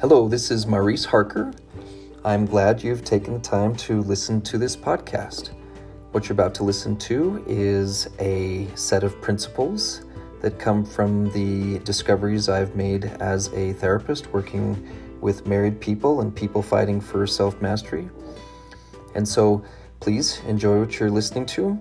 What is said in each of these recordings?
Hello, this is Maurice Harker. I'm glad you've taken the time to listen to this podcast. What you're about to listen to is a set of principles that come from the discoveries I've made as a therapist working with married people and people fighting for self mastery. And so please enjoy what you're listening to.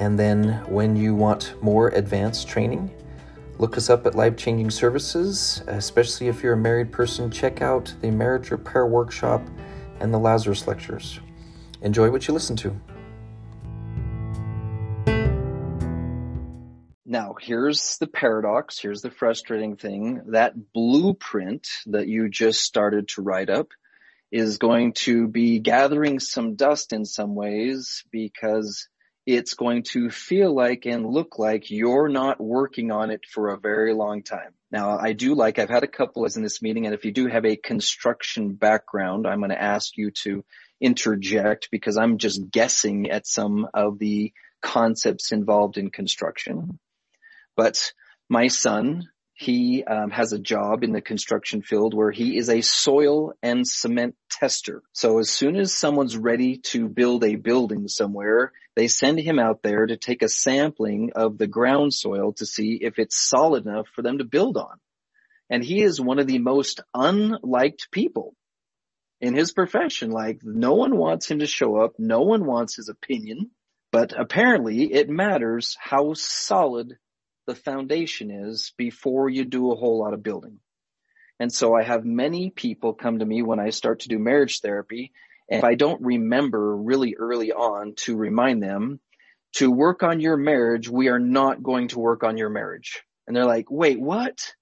And then when you want more advanced training, Look us up at Life Changing Services, especially if you're a married person. Check out the Marriage Repair Workshop and the Lazarus Lectures. Enjoy what you listen to. Now, here's the paradox. Here's the frustrating thing. That blueprint that you just started to write up is going to be gathering some dust in some ways because it's going to feel like and look like you're not working on it for a very long time. Now, I do like, I've had a couple as in this meeting, and if you do have a construction background, I'm going to ask you to interject because I'm just guessing at some of the concepts involved in construction. But my son he um, has a job in the construction field where he is a soil and cement tester. So as soon as someone's ready to build a building somewhere, they send him out there to take a sampling of the ground soil to see if it's solid enough for them to build on. And he is one of the most unliked people in his profession. Like no one wants him to show up. No one wants his opinion, but apparently it matters how solid the foundation is before you do a whole lot of building. And so I have many people come to me when I start to do marriage therapy. And if I don't remember really early on to remind them to work on your marriage, we are not going to work on your marriage. And they're like, wait, what?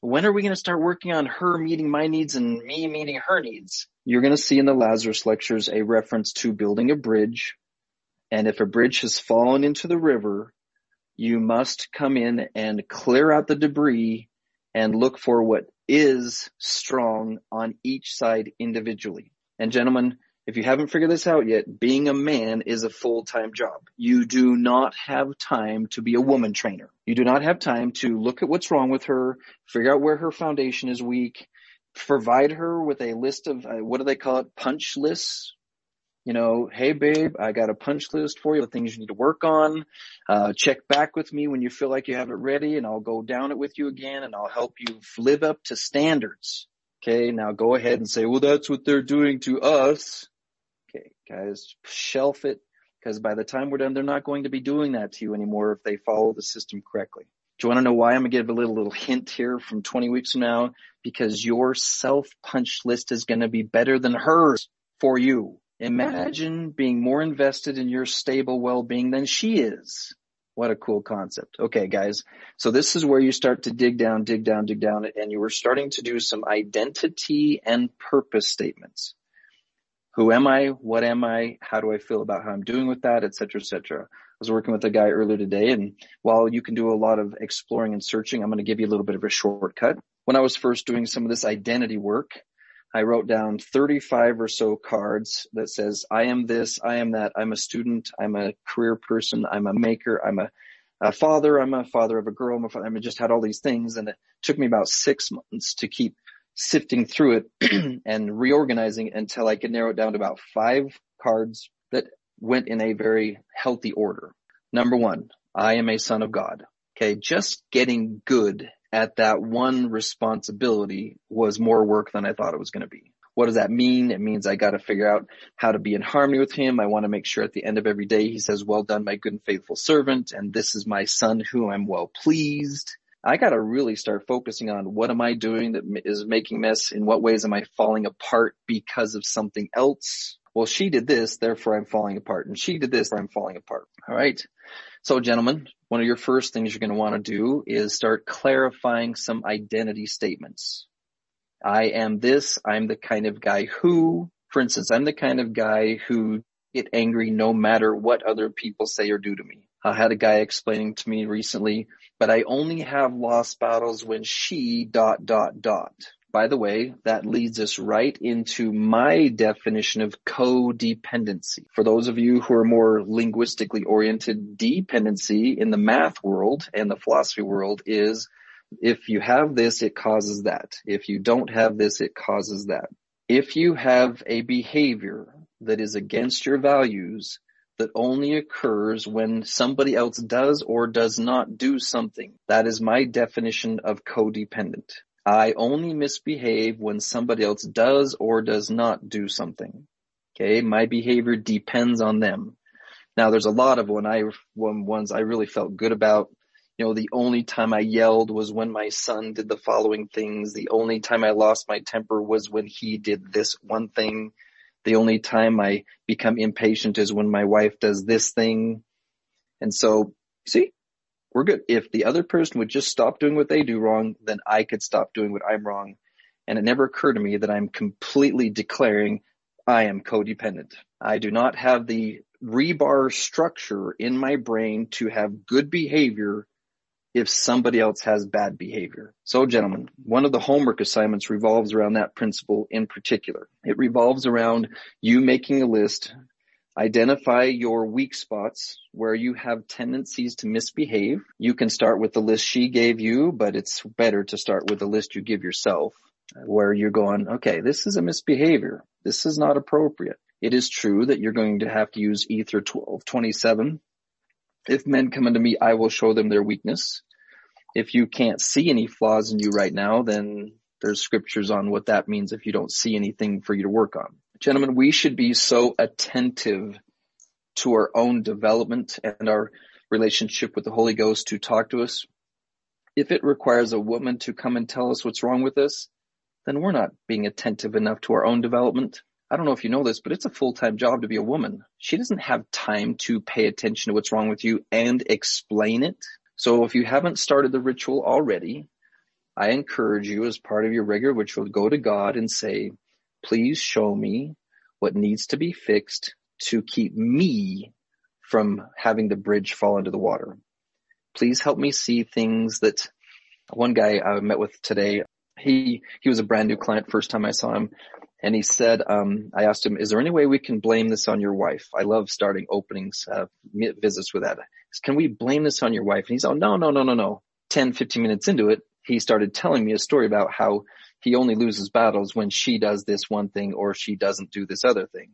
When are we going to start working on her meeting my needs and me meeting her needs? You're going to see in the Lazarus lectures a reference to building a bridge. And if a bridge has fallen into the river, you must come in and clear out the debris and look for what is strong on each side individually. And gentlemen, if you haven't figured this out yet, being a man is a full-time job. You do not have time to be a woman trainer. You do not have time to look at what's wrong with her, figure out where her foundation is weak, provide her with a list of, uh, what do they call it, punch lists, you know, hey babe, I got a punch list for you, the things you need to work on. Uh, check back with me when you feel like you have it ready and I'll go down it with you again and I'll help you live up to standards. Okay. Now go ahead and say, well, that's what they're doing to us. Okay. Guys, shelf it because by the time we're done, they're not going to be doing that to you anymore if they follow the system correctly. Do you want to know why? I'm going to give a little, little hint here from 20 weeks from now because your self punch list is going to be better than hers for you. Imagine being more invested in your stable well-being than she is. What a cool concept. Okay, guys. So this is where you start to dig down, dig down, dig down, and you are starting to do some identity and purpose statements. Who am I? What am I? How do I feel about how I'm doing with that, et cetera, et cetera. I was working with a guy earlier today, and while you can do a lot of exploring and searching, I'm going to give you a little bit of a shortcut. When I was first doing some of this identity work, I wrote down 35 or so cards that says, I am this, I am that, I'm a student, I'm a career person, I'm a maker, I'm a, a father, I'm a father of a girl, I'm a father, I just had all these things and it took me about six months to keep sifting through it and reorganizing until I could narrow it down to about five cards that went in a very healthy order. Number one, I am a son of God. Okay. Just getting good at that one responsibility was more work than I thought it was going to be. What does that mean? It means I got to figure out how to be in harmony with him. I want to make sure at the end of every day he says, well done, my good and faithful servant. And this is my son who I'm well pleased. I got to really start focusing on what am I doing that is making mess? In what ways am I falling apart because of something else? Well, she did this, therefore I'm falling apart. And she did this, I'm falling apart. All right. So gentlemen, one of your first things you're going to want to do is start clarifying some identity statements. I am this. I'm the kind of guy who, for instance, I'm the kind of guy who get angry no matter what other people say or do to me. I had a guy explaining to me recently, but I only have lost battles when she dot dot dot. By the way, that leads us right into my definition of codependency. For those of you who are more linguistically oriented, dependency in the math world and the philosophy world is If you have this, it causes that. If you don't have this, it causes that. If you have a behavior that is against your values, that only occurs when somebody else does or does not do something. That is my definition of codependent. I only misbehave when somebody else does or does not do something. Okay. My behavior depends on them. Now there's a lot of when I, when ones I really felt good about. You know, the only time I yelled was when my son did the following things. The only time I lost my temper was when he did this one thing. The only time I become impatient is when my wife does this thing. And so, see, we're good. If the other person would just stop doing what they do wrong, then I could stop doing what I'm wrong. And it never occurred to me that I'm completely declaring I am codependent. I do not have the rebar structure in my brain to have good behavior if somebody else has bad behavior. So gentlemen, one of the homework assignments revolves around that principle in particular. It revolves around you making a list, identify your weak spots where you have tendencies to misbehave. You can start with the list she gave you, but it's better to start with the list you give yourself where you're going, okay, this is a misbehavior. This is not appropriate. It is true that you're going to have to use Ether 1227 if men come unto me, I will show them their weakness. If you can't see any flaws in you right now, then there's scriptures on what that means if you don't see anything for you to work on. Gentlemen, we should be so attentive to our own development and our relationship with the Holy Ghost to talk to us. If it requires a woman to come and tell us what's wrong with us, then we're not being attentive enough to our own development. I don't know if you know this, but it's a full-time job to be a woman. She doesn't have time to pay attention to what's wrong with you and explain it. So if you haven't started the ritual already, I encourage you as part of your regular ritual go to God and say, please show me what needs to be fixed to keep me from having the bridge fall into the water. Please help me see things that one guy I met with today, he, he was a brand new client first time I saw him and he said, um, I asked him, is there any way we can blame this on your wife? I love starting openings, uh, visits with that. Can we blame this on your wife? And he's, oh, no, no, no, no, no. 10, 15 minutes into it, he started telling me a story about how he only loses battles when she does this one thing or she doesn't do this other thing.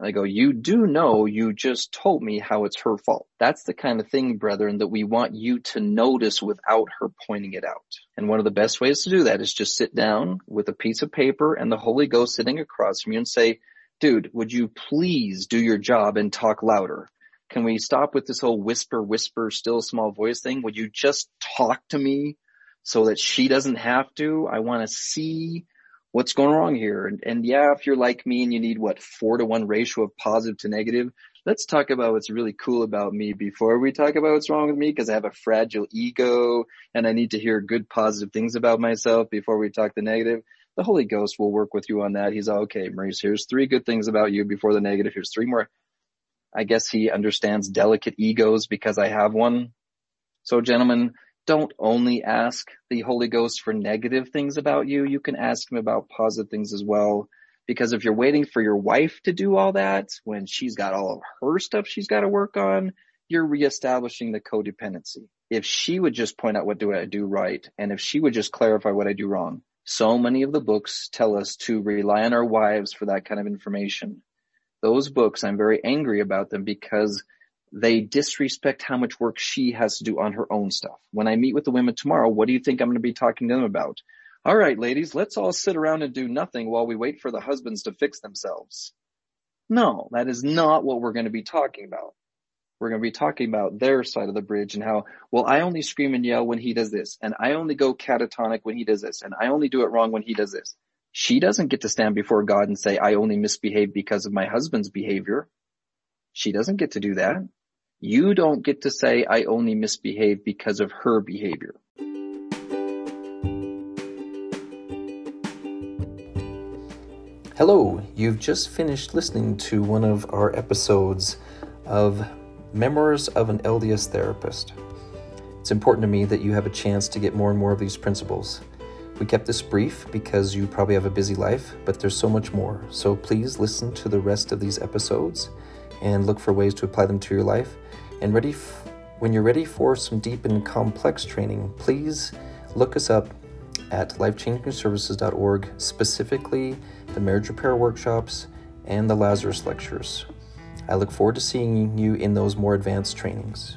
I go, you do know you just told me how it's her fault. That's the kind of thing, brethren, that we want you to notice without her pointing it out. And one of the best ways to do that is just sit down with a piece of paper and the Holy Ghost sitting across from you and say, dude, would you please do your job and talk louder? Can we stop with this whole whisper, whisper, still small voice thing? Would you just talk to me so that she doesn't have to? I want to see what's going wrong here? And, and yeah, if you're like me and you need what four to one ratio of positive to negative, let's talk about what's really cool about me before we talk about what's wrong with me because I have a fragile ego and I need to hear good positive things about myself before we talk the negative. The Holy Ghost will work with you on that. He's okay, Maurice, here's three good things about you before the negative. Here's three more. I guess he understands delicate egos because I have one. So gentlemen, don't only ask the Holy Ghost for negative things about you. You can ask him about positive things as well. Because if you're waiting for your wife to do all that when she's got all of her stuff she's got to work on, you're reestablishing the codependency. If she would just point out what do I do right, and if she would just clarify what I do wrong, so many of the books tell us to rely on our wives for that kind of information. Those books, I'm very angry about them because they disrespect how much work she has to do on her own stuff. When I meet with the women tomorrow, what do you think I'm going to be talking to them about? All right, ladies, let's all sit around and do nothing while we wait for the husbands to fix themselves. No, that is not what we're going to be talking about. We're going to be talking about their side of the bridge and how, well, I only scream and yell when he does this, and I only go catatonic when he does this, and I only do it wrong when he does this. She doesn't get to stand before God and say, I only misbehave because of my husband's behavior. She doesn't get to do that. You don't get to say, I only misbehave because of her behavior. Hello, you've just finished listening to one of our episodes of Memoirs of an LDS Therapist. It's important to me that you have a chance to get more and more of these principles. We kept this brief because you probably have a busy life, but there's so much more. So please listen to the rest of these episodes and look for ways to apply them to your life. And ready f- when you're ready for some deep and complex training, please look us up at lifechangingservices.org, specifically the marriage repair workshops and the Lazarus lectures. I look forward to seeing you in those more advanced trainings.